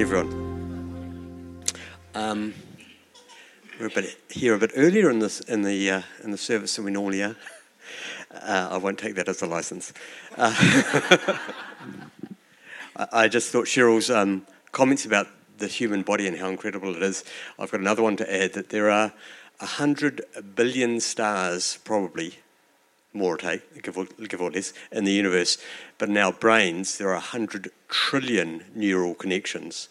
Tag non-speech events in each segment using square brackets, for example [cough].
morning, everyone. Um, we're a bit here a bit earlier in this in the uh, in the service than we normally are. Uh, I won't take that as a license. Uh, [laughs] I just thought Cheryl's um, comments about the human body and how incredible it is. I've got another one to add that there are hundred billion stars, probably more take, give or, less, in the universe. But in our brains, there are 100 trillion neural connections.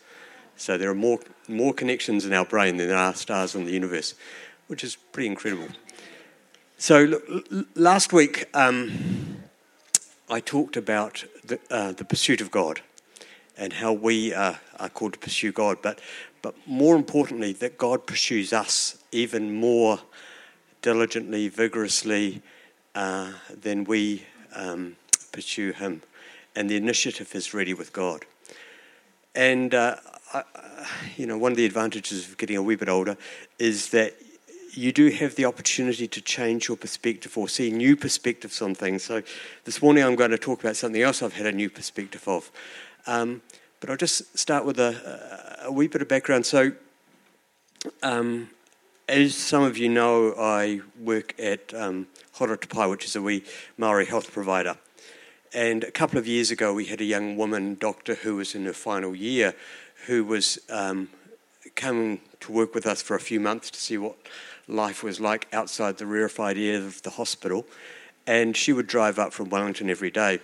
So there are more, more connections in our brain than there are stars in the universe, which is pretty incredible. So last week, um, I talked about the, uh, the pursuit of God and how we are called to pursue God, but, but more importantly, that God pursues us even more diligently, vigorously, uh, then we um, pursue Him. And the initiative is ready with God. And, uh, I, you know, one of the advantages of getting a wee bit older is that you do have the opportunity to change your perspective or see new perspectives on things. So this morning I'm going to talk about something else I've had a new perspective of. Um, but I'll just start with a, a, wee bit of background. So, um, as some of you know, I work at um, Horo which is a wee Maori health provider. And a couple of years ago, we had a young woman doctor who was in her final year who was um, coming to work with us for a few months to see what life was like outside the rarefied air of the hospital. And she would drive up from Wellington every day.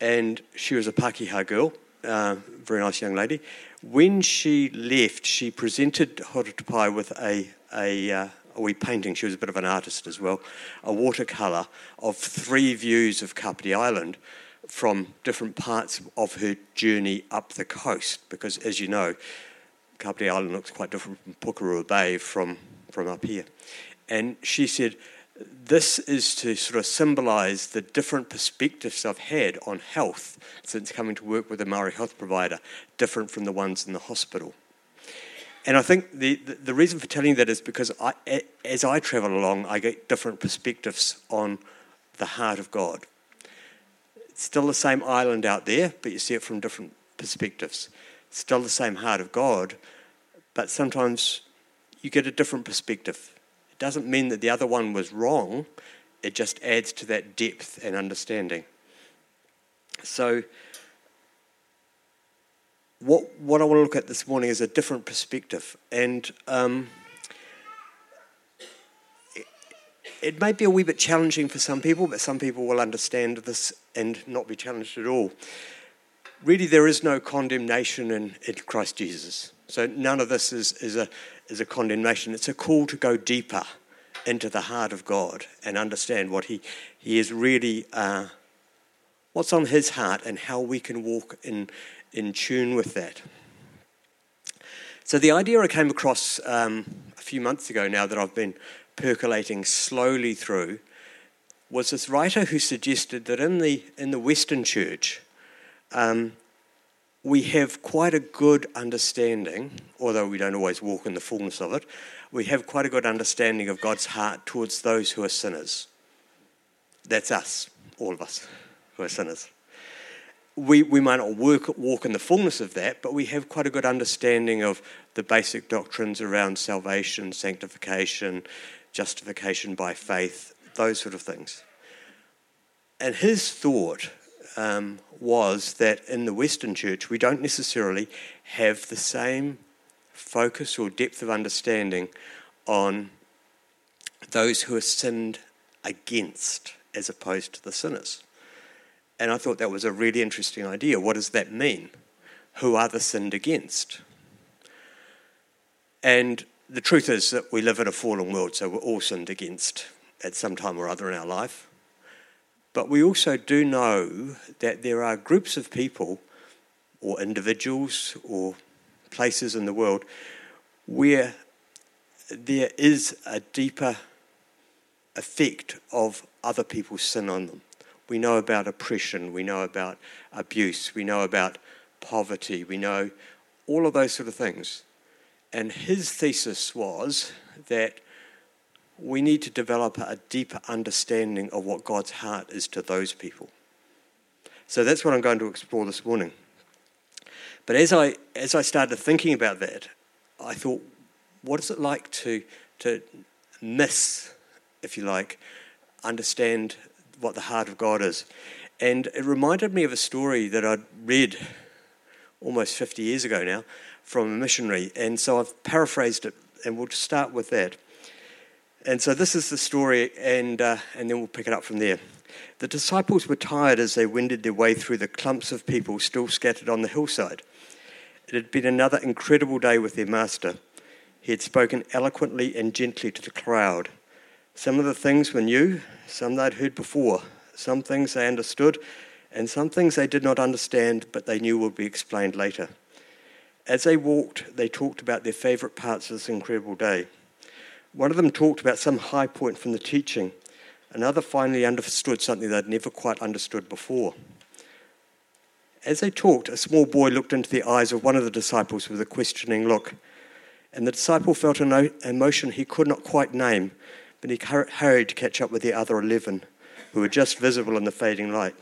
And she was a Pakeha girl, uh, very nice young lady. When she left, she presented Hora Te Pai with a, a, uh, a wee painting. She was a bit of an artist as well, a watercolour of three views of Kapiti Island from different parts of her journey up the coast. Because, as you know, Kapiti Island looks quite different from Pukerua Bay from, from up here. And she said, this is to sort of symbolise the different perspectives I've had on health since coming to work with a Maori health provider, different from the ones in the hospital. And I think the, the, the, reason for telling you that is because I, as I travel along, I get different perspectives on the heart of God. It's still the same island out there, but you see it from different perspectives. It's still the same heart of God, but sometimes you get a different perspective. It doesn't mean that the other one was wrong, it just adds to that depth and understanding. So, what, what I want to look at this morning is a different perspective. And um, it, it may be a wee bit challenging for some people, but some people will understand this and not be challenged at all. Really, there is no condemnation in, in Christ Jesus. So, none of this is, is, a, is a condemnation. It's a call to go deeper into the heart of God and understand what He, he is really, uh, what's on His heart, and how we can walk in in tune with that. So, the idea I came across um, a few months ago now that I've been percolating slowly through was this writer who suggested that in the, in the Western church, um, we have quite a good understanding, although we don't always walk in the fullness of it, we have quite a good understanding of God's heart towards those who are sinners. That's us, all of us who are sinners we, we might not work, walk in the fullness of that, but we have quite a good understanding of the basic doctrines around salvation, sanctification, justification by faith, those sort of things. And his thought um, was that in the Western church, we don't necessarily have the same focus or depth of understanding on those who are sinned against as opposed to the sinners. And I thought that was a really interesting idea. What does that mean? Who are the sinned against? And the truth is that we live in a fallen world, so we're all sinned against at some time or other in our life. But we also do know that there are groups of people, or individuals, or places in the world where there is a deeper effect of other people's sin on them. We know about oppression, we know about abuse, we know about poverty, we know all of those sort of things. And his thesis was that we need to develop a deeper understanding of what God's heart is to those people. So that's what I'm going to explore this morning. But as I, as I started thinking about that, I thought, what is it like to, to miss, if you like, understand what the heart of God is? And it reminded me of a story that I'd read almost 50 years ago now from a missionary. And so I've paraphrased it, and we'll just start with that. And so this is the story, and, uh, and then we'll pick it up from there. The disciples were tired as they wended their way through the clumps of people still scattered on the hillside. It had been another incredible day with their master. He had spoken eloquently and gently to the crowd. Some of the things were new, some they'd heard before, some things they understood, and some things they did not understand but they knew would be explained later. As they walked, they talked about their favourite parts of this incredible day. One of them talked about some high point from the teaching. Another finally understood something they'd never quite understood before. As they talked, a small boy looked into the eyes of one of the disciples with a questioning look. And the disciple felt an emotion he could not quite name, but he hurried to catch up with the other eleven, who were just visible in the fading light.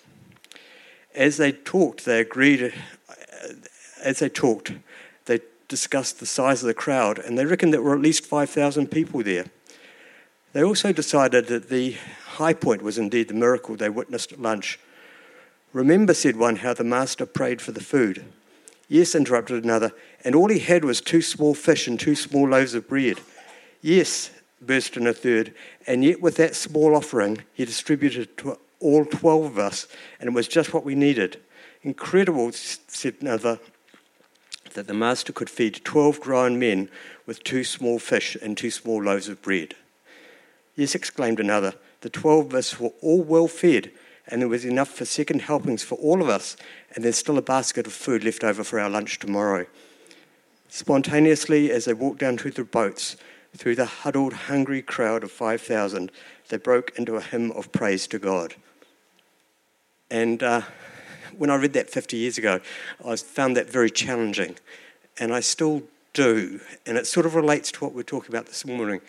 As they talked, they agreed. Uh, as they talked, they discussed the size of the crowd, and they reckoned there were at least 5,000 people there. They also decided that the high point was indeed the miracle they witnessed at lunch. Remember, said one, how the master prayed for the food. Yes, interrupted another, and all he had was two small fish and two small loaves of bread. Yes, burst in a third, and yet with that small offering he distributed to all twelve of us, and it was just what we needed. Incredible, said another, that the master could feed 12 grown men with two small fish and two small loaves of bread. Yes, exclaimed another, the 12 of us were all well fed, and there was enough for second helpings for all of us, and there's still a basket of food left over for our lunch tomorrow. Spontaneously, as they walked down to the boats, through the huddled, hungry crowd of 5,000, they broke into a hymn of praise to God. And uh, when I read that 50 years ago, I found that very challenging, and I still do. And it sort of relates to what we're talking about this morning.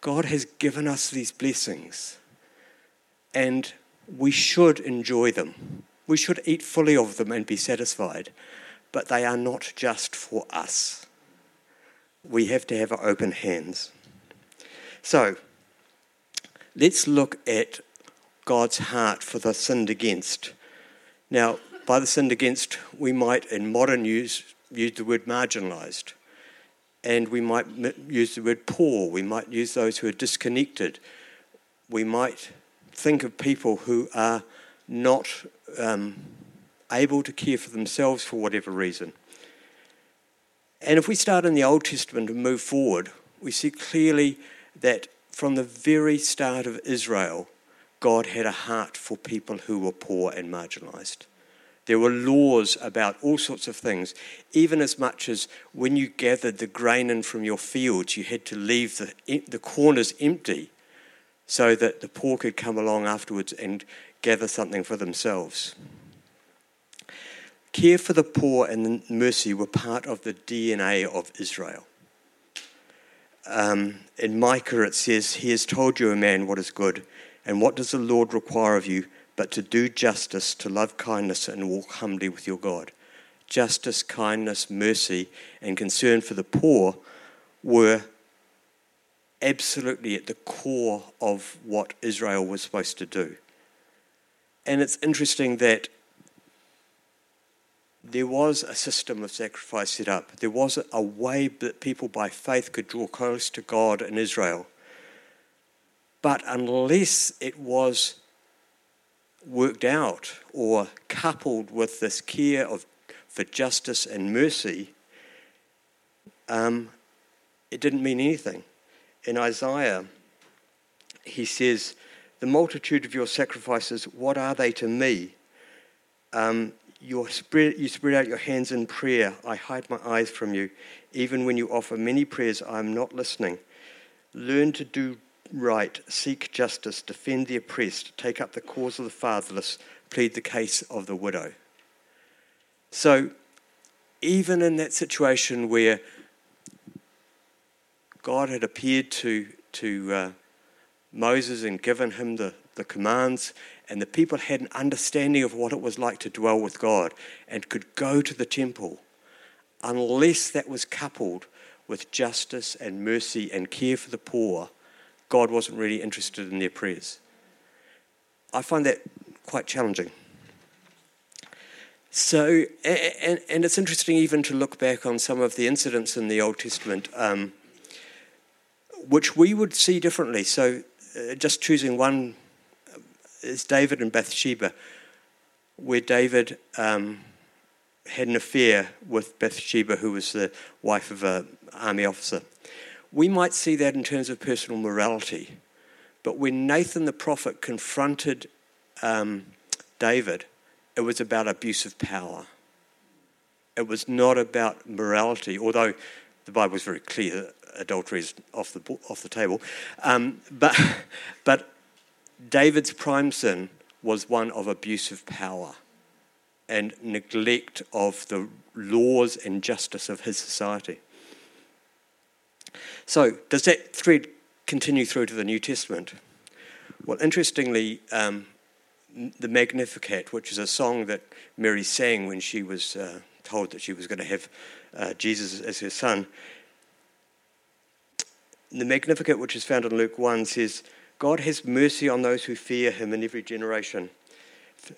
God has given us these blessings, and we should enjoy them. We should eat fully of them and be satisfied, but they are not just for us. We have to have open hands. So, let's look at God's heart for the sinned against. Now, by the sinned against, we might, in modern use, use the word marginalised. And we might use the word poor. We might use those who are disconnected. We might think of people who are not um, able to care for themselves for whatever reason. And if we start in the Old Testament and move forward, we see clearly that from the very start of Israel, God had a heart for people who were poor and marginalised. There were laws about all sorts of things, even as much as when you gathered the grain in from your fields, you had to leave the, the corners empty so that the poor could come along afterwards and gather something for themselves. Care for the poor and mercy were part of the DNA of Israel. Um, in Micah, it says, He has told you, a man, what is good, and what does the Lord require of you but to do justice, to love kindness, and walk humbly with your God. Justice, kindness, mercy, and concern for the poor were absolutely at the core of what Israel was supposed to do. And it's interesting that there was a system of sacrifice set up. There was a way that people by faith could draw close to God in Israel. But unless it was worked out or coupled with this care of, for justice and mercy, um, it didn't mean anything. In Isaiah, he says, The multitude of your sacrifices, what are they to me? Um, spread, you spread out your hands in prayer. I hide my eyes from you. Even when you offer many prayers, I am not listening. Learn to do right, seek justice, defend the oppressed, take up the cause of the fatherless, plead the case of the widow. So, even in that situation where God had appeared to, to uh, Moses and given him the, the commands, and the people had an understanding of what it was like to dwell with God and could go to the temple, unless that was coupled with justice and mercy and care for the poor, God wasn't really interested in their prayers. I find that quite challenging. So, and, and it's interesting even to look back on some of the incidents in the Old Testament, um, which we would see differently. So, uh, just choosing one is David and Bathsheba, where David um, had an affair with Bathsheba, who was the wife of an army officer. We might see that in terms of personal morality, but when Nathan the prophet confronted um, David, it was about abuse of power. It was not about morality, although the Bible is very clear that adultery is off the, off the table. Um, but, [laughs] but David's prime sin was one of abuse of power and neglect of the laws and justice of his society. So, does that thread continue through to the New Testament? Well, interestingly, um, the Magnificat, which is a song that Mary sang when she was uh, told that she was going to have uh, Jesus as her son. The Magnificat, which is found in Luke 1, says, God has mercy on those who fear him in every generation.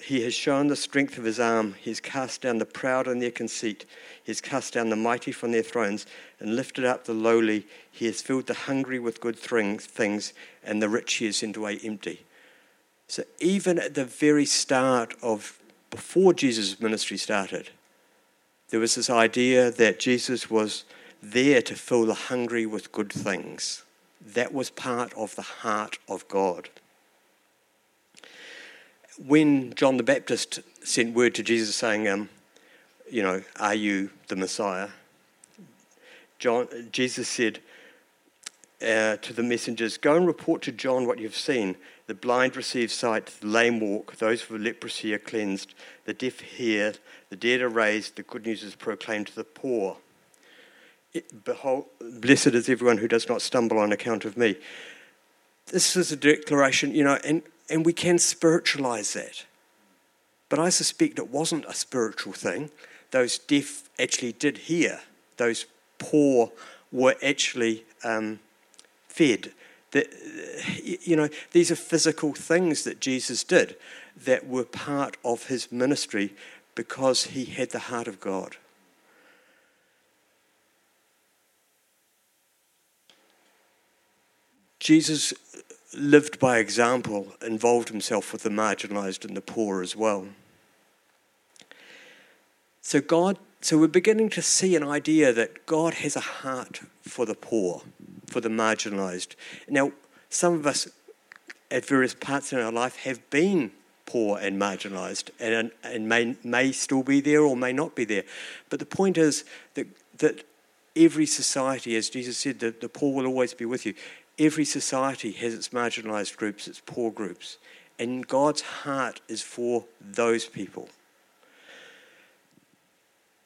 He has shown the strength of his arm. He has cast down the proud in their conceit. He has cast down the mighty from their thrones and lifted up the lowly. He has filled the hungry with good things, and the rich he has sent away empty. So, even at the very start of before Jesus' ministry started, there was this idea that Jesus was there to fill the hungry with good things. That was part of the heart of God when John the Baptist sent word to Jesus saying, um, you know, are you the Messiah? John, Jesus said uh, to the messengers, Go and report to John what you've seen. The blind receive sight, the lame walk, those with leprosy are cleansed, the deaf hear, the dead are raised, the good news is proclaimed to the poor. Behold, blessed is everyone who does not stumble on account of me. This is a declaration, you know, and and we can spiritualize that. But I suspect it wasn't a spiritual thing. Those deaf actually did hear, those poor were actually um, fed. That, you know, these are physical things that Jesus did that were part of his ministry because he had the heart of God. Jesus lived by example, involved himself with the marginalized and the poor as well. So God so we're beginning to see an idea that God has a heart for the poor, for the marginalized. Now, some of us at various parts in our life have been poor and marginalized and, and may, may still be there or may not be there. But the point is that, that every society, as Jesus said, that the poor will always be with you every society has its marginalized groups, its poor groups, and God's heart is for those people.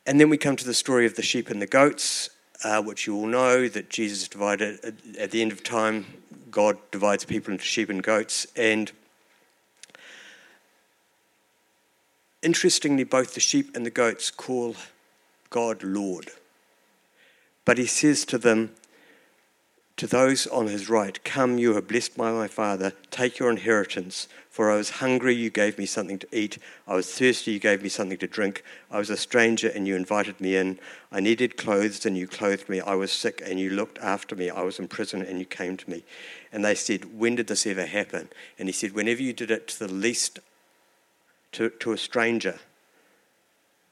And then we come to the story of the sheep and the goats, uh, which you all know that Jesus divided at the end of time. God divides people into sheep and goats, and interestingly, both the sheep and the goats call God Lord. But he says to them, to those on his right, Come, you are blessed by my Father, take your inheritance. For I was hungry, you gave me something to eat. I was thirsty, you gave me something to drink. I was a stranger, and you invited me in. I needed clothes, and you clothed me. I was sick, and you looked after me. I was in prison, and you came to me. And they said, When did this ever happen? And he said, Whenever you did it to the least, to, to a stranger,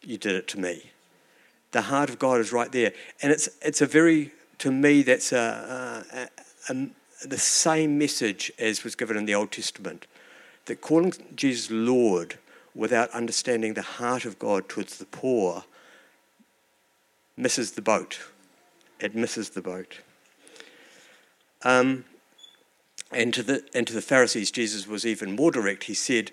you did it to me. The heart of God is right there. And it's, it's a very to me, that's a, a, a, the same message as was given in the Old Testament. That calling Jesus Lord without understanding the heart of God towards the poor misses the boat. It misses the boat. Um, and, to the, and to the Pharisees, Jesus was even more direct. He said,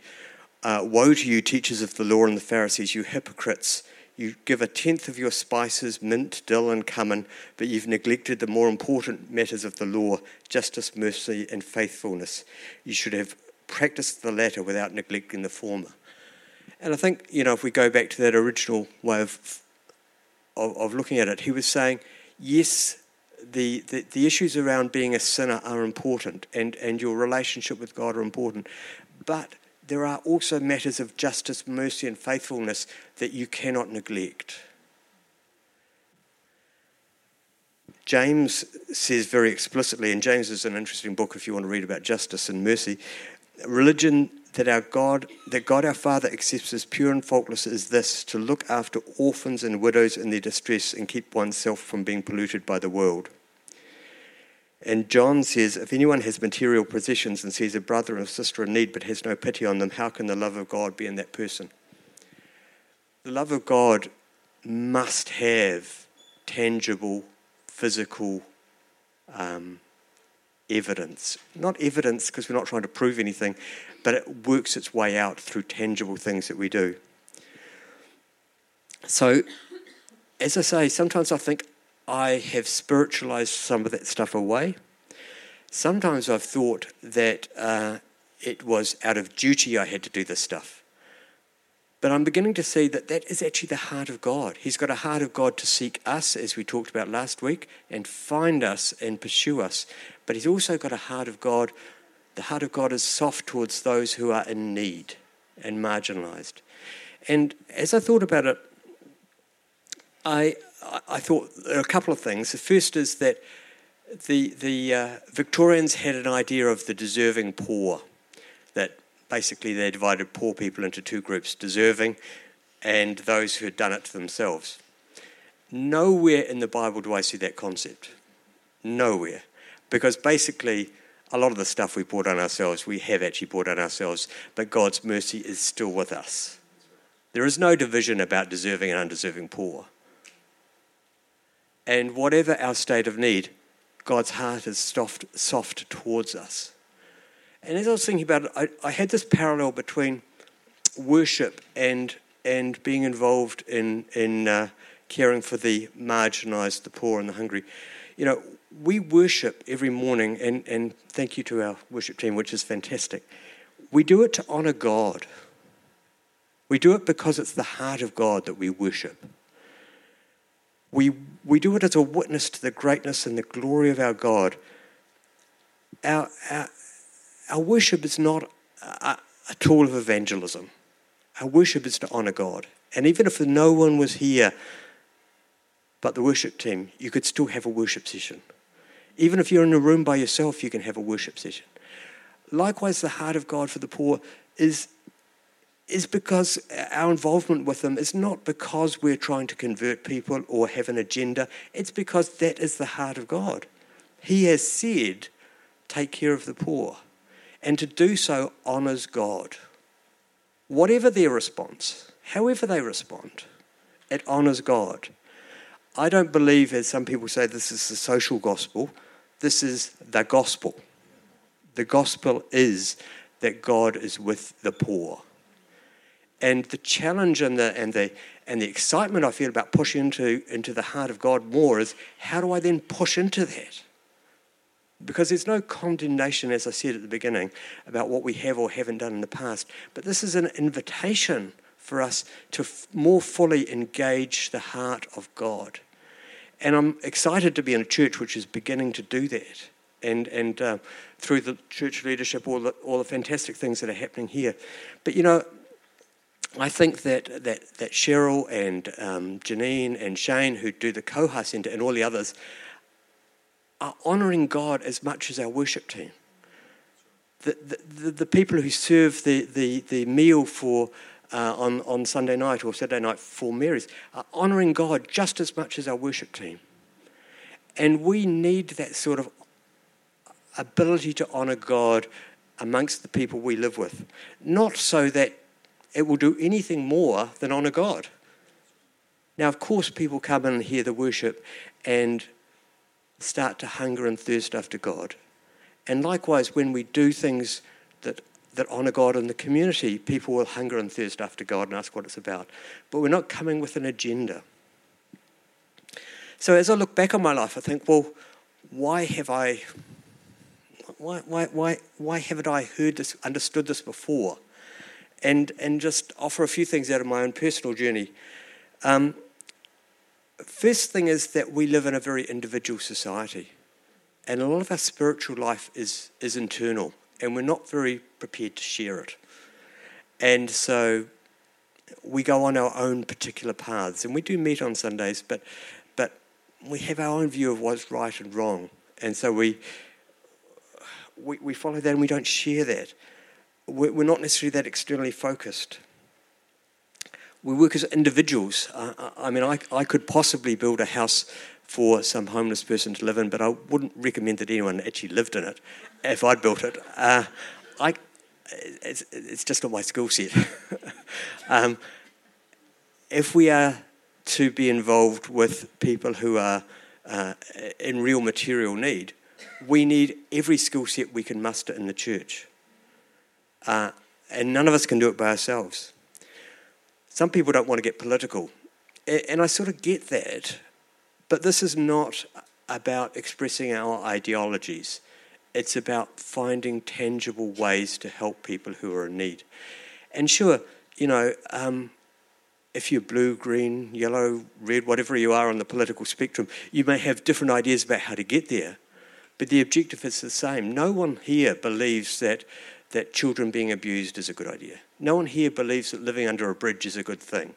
uh, Woe to you, teachers of the law and the Pharisees, you hypocrites! You give a tenth of your spices, mint, dill, and cumin, but you've neglected the more important matters of the law justice, mercy, and faithfulness. You should have practiced the latter without neglecting the former. And I think, you know, if we go back to that original way of, of, of looking at it, he was saying, yes, the, the, the, issues around being a sinner are important and, and your relationship with God are important. But there are also matters of justice, mercy, and faithfulness that you cannot neglect. James says very explicitly, and James is an interesting book if you want to read about justice and mercy. Religion that our God, that God our Father accepts as pure and faultless is this to look after orphans and widows in their distress and keep oneself from being polluted by the world. And John says, if anyone has material possessions and sees a brother or sister in need but has no pity on them, how can the love of God be in that person? The love of God must have tangible physical um, evidence. Not evidence because we're not trying to prove anything, but it works its way out through tangible things that we do. So, as I say, sometimes I think I have spiritualized some of that stuff away. Sometimes I've thought that uh, it was out of duty I had to do this stuff. But I'm beginning to see that that is actually the heart of God. He's got a heart of God to seek us, as we talked about last week, and find us and pursue us. But He's also got a heart of God. The heart of God is soft towards those who are in need and marginalized. And as I thought about it, I, I thought there are a couple of things. The first is that the, the uh, Victorians had an idea of the deserving poor, that basically they divided poor people into two groups deserving and those who had done it to themselves. Nowhere in the Bible do I see that concept. Nowhere. Because basically, a lot of the stuff we brought on ourselves, we have actually brought on ourselves, but God's mercy is still with us. There is no division about deserving and undeserving poor. And whatever our state of need, God's heart is soft, soft towards us. And as I was thinking about it, I, I had this parallel between worship and and being involved in in uh, caring for the marginalised, the poor, and the hungry. You know, we worship every morning, and and thank you to our worship team, which is fantastic. We do it to honour God. We do it because it's the heart of God that we worship. We, we do it as a witness to the greatness and the glory of our God. Our, our, our worship is not a, a tool of evangelism. Our worship is to honour God. And even if no one was here but the worship team, you could still have a worship session. Even if you're in a room by yourself, you can have a worship session. Likewise, the heart of God for the poor is, is because our involvement with them is not because we're trying to convert people or have an agenda, it's because that is the heart of God. He has said, Take care of the poor and to do so honours God. Whatever their response, however they respond, it honours God. I don't believe, as some people say, this is the social gospel. This is the gospel. The gospel is that God is with the poor. And the challenge and the, and the, and the excitement I feel about pushing into, into the heart of God more is how do I then push into that? Because there's no condemnation, as I said at the beginning, about what we have or haven't done in the past. But this is an invitation for us to f- more fully engage the heart of God. And I'm excited to be in a church which is beginning to do that. And, and uh, through the church leadership, all the, all the fantastic things that are happening here. But you know, I think that, that, that Cheryl and um, Janine and Shane, who do the Koha Centre, and all the others, are honouring God as much as our worship team. The, the, the people who serve the, the, the meal for uh, on, on Sunday night or Saturday night for Mary's are honouring God just as much as our worship team. And we need that sort of ability to honour God amongst the people we live with. Not so that it will do anything more than honour God. Now, of course, people come and hear the worship and start to hunger and thirst after God. And likewise, when we do things that, that honour God in the community, people will hunger and thirst after God and ask what it's about. But we're not coming with an agenda. So as I look back on my life, I think, well, why have I, why, why, why, why haven't I heard this, understood this before? And, and just offer a few things out of my own personal journey. Um, first thing is that we live in a very individual society, and a lot of our spiritual life is, is internal, and we're not very prepared to share it. And so we go on our own particular paths, and we do meet on Sundays, but, but we have our own view of what's right and wrong. And so we, we, we follow that and we don't share that. We're, not necessarily that externally focused. We work as individuals. Uh, I mean, I, I could possibly build a house for some homeless person to live in, but I wouldn't recommend that anyone actually lived in it if I'd built it. Uh, I, it's, it's just not my skill set. [laughs] um, if we are to be involved with people who are uh, in real material need, we need every skill set we can muster in the church. Uh, and none of us can do it by ourselves. Some people don't want to get political, and I sort of get that, but this is not about expressing our ideologies. It's about finding tangible ways to help people who are in need. And sure, you know, um, if you're blue, green, yellow, red, whatever you are on the political spectrum, you may have different ideas about how to get there. But the objective is the same. No one here believes that, that children being abused is a good idea. No one here believes that living under a bridge is a good thing.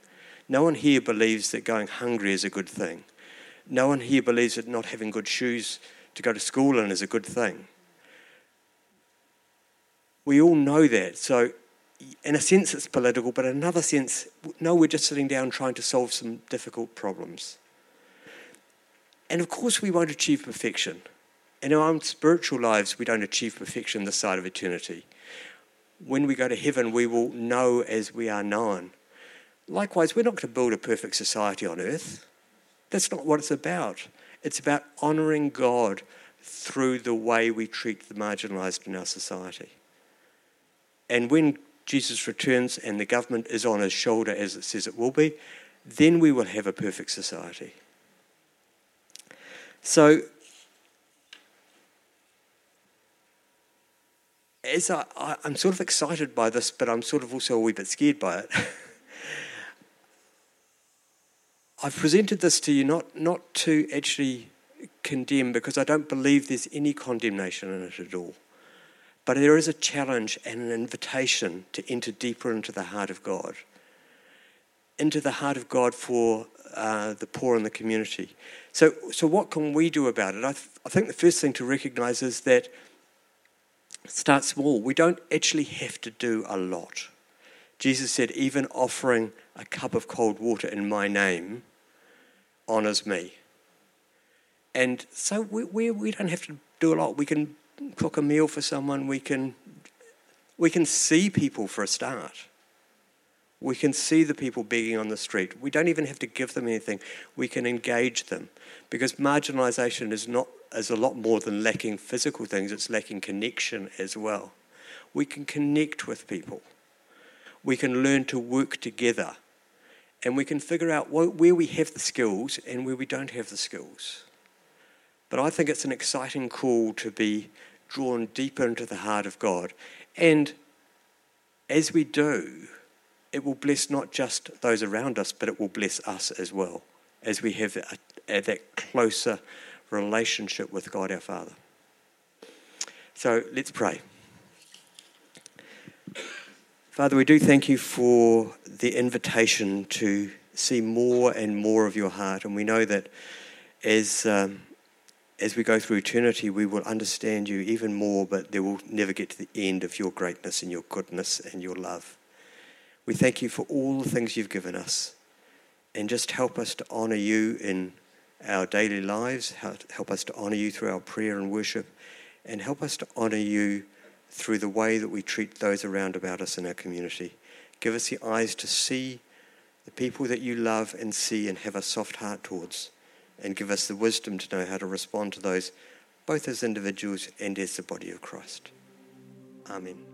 No one here believes that going hungry is a good thing. No one here believes that not having good shoes to go to school in is a good thing. We all know that. So, in a sense, it's political, but in another sense, no, we're just sitting down trying to solve some difficult problems. And of course, we won't achieve perfection. In our own spiritual lives, we don't achieve perfection this side of eternity. When we go to heaven, we will know as we are known. Likewise, we're not going to build a perfect society on earth. That's not what it's about. It's about honouring God through the way we treat the marginalised in our society. And when Jesus returns and the government is on his shoulder as it says it will be, then we will have a perfect society. So as I, I, am sort of excited by this, but I'm sort of also a wee bit scared by it. [laughs] I've presented this to you not, not to actually condemn, because I don't believe there's any condemnation in it at all. But there is a challenge and an invitation to enter deeper into the heart of God, into the heart of God for uh, the poor in the community. So, so what can we do about it? I, th- I think the first thing to recognize is that Start small. We don't actually have to do a lot. Jesus said, even offering a cup of cold water in my name honors me. And so we, we, we don't have to do a lot. We can cook a meal for someone. We can, we can see people for a start. We can see the people begging on the street. We don't even have to give them anything. We can engage them because marginalisation is not is a lot more than lacking physical things, it's lacking connection as well. We can connect with people, we can learn to work together, and we can figure out where we have the skills and where we don't have the skills. But I think it's an exciting call to be drawn deeper into the heart of God. And as we do, it will bless not just those around us, but it will bless us as well, as we have a, a, that closer relationship with God our Father. So let's pray. Father, we do thank you for the invitation to see more and more of your heart. And we know that as, um, as we go through eternity, we will understand you even more, but there will never get to the end of your greatness and your goodness and your love. We thank you for all the things you've given us. And just help us to honour you in our daily lives. Help us to honour you through our prayer and worship, and help us to honour you through the way that we treat those around about us in our community. Give us the eyes to see the people that you love and see and have a soft heart towards, and give us the wisdom to know how to respond to those, both as individuals and as the body of Christ. Amen.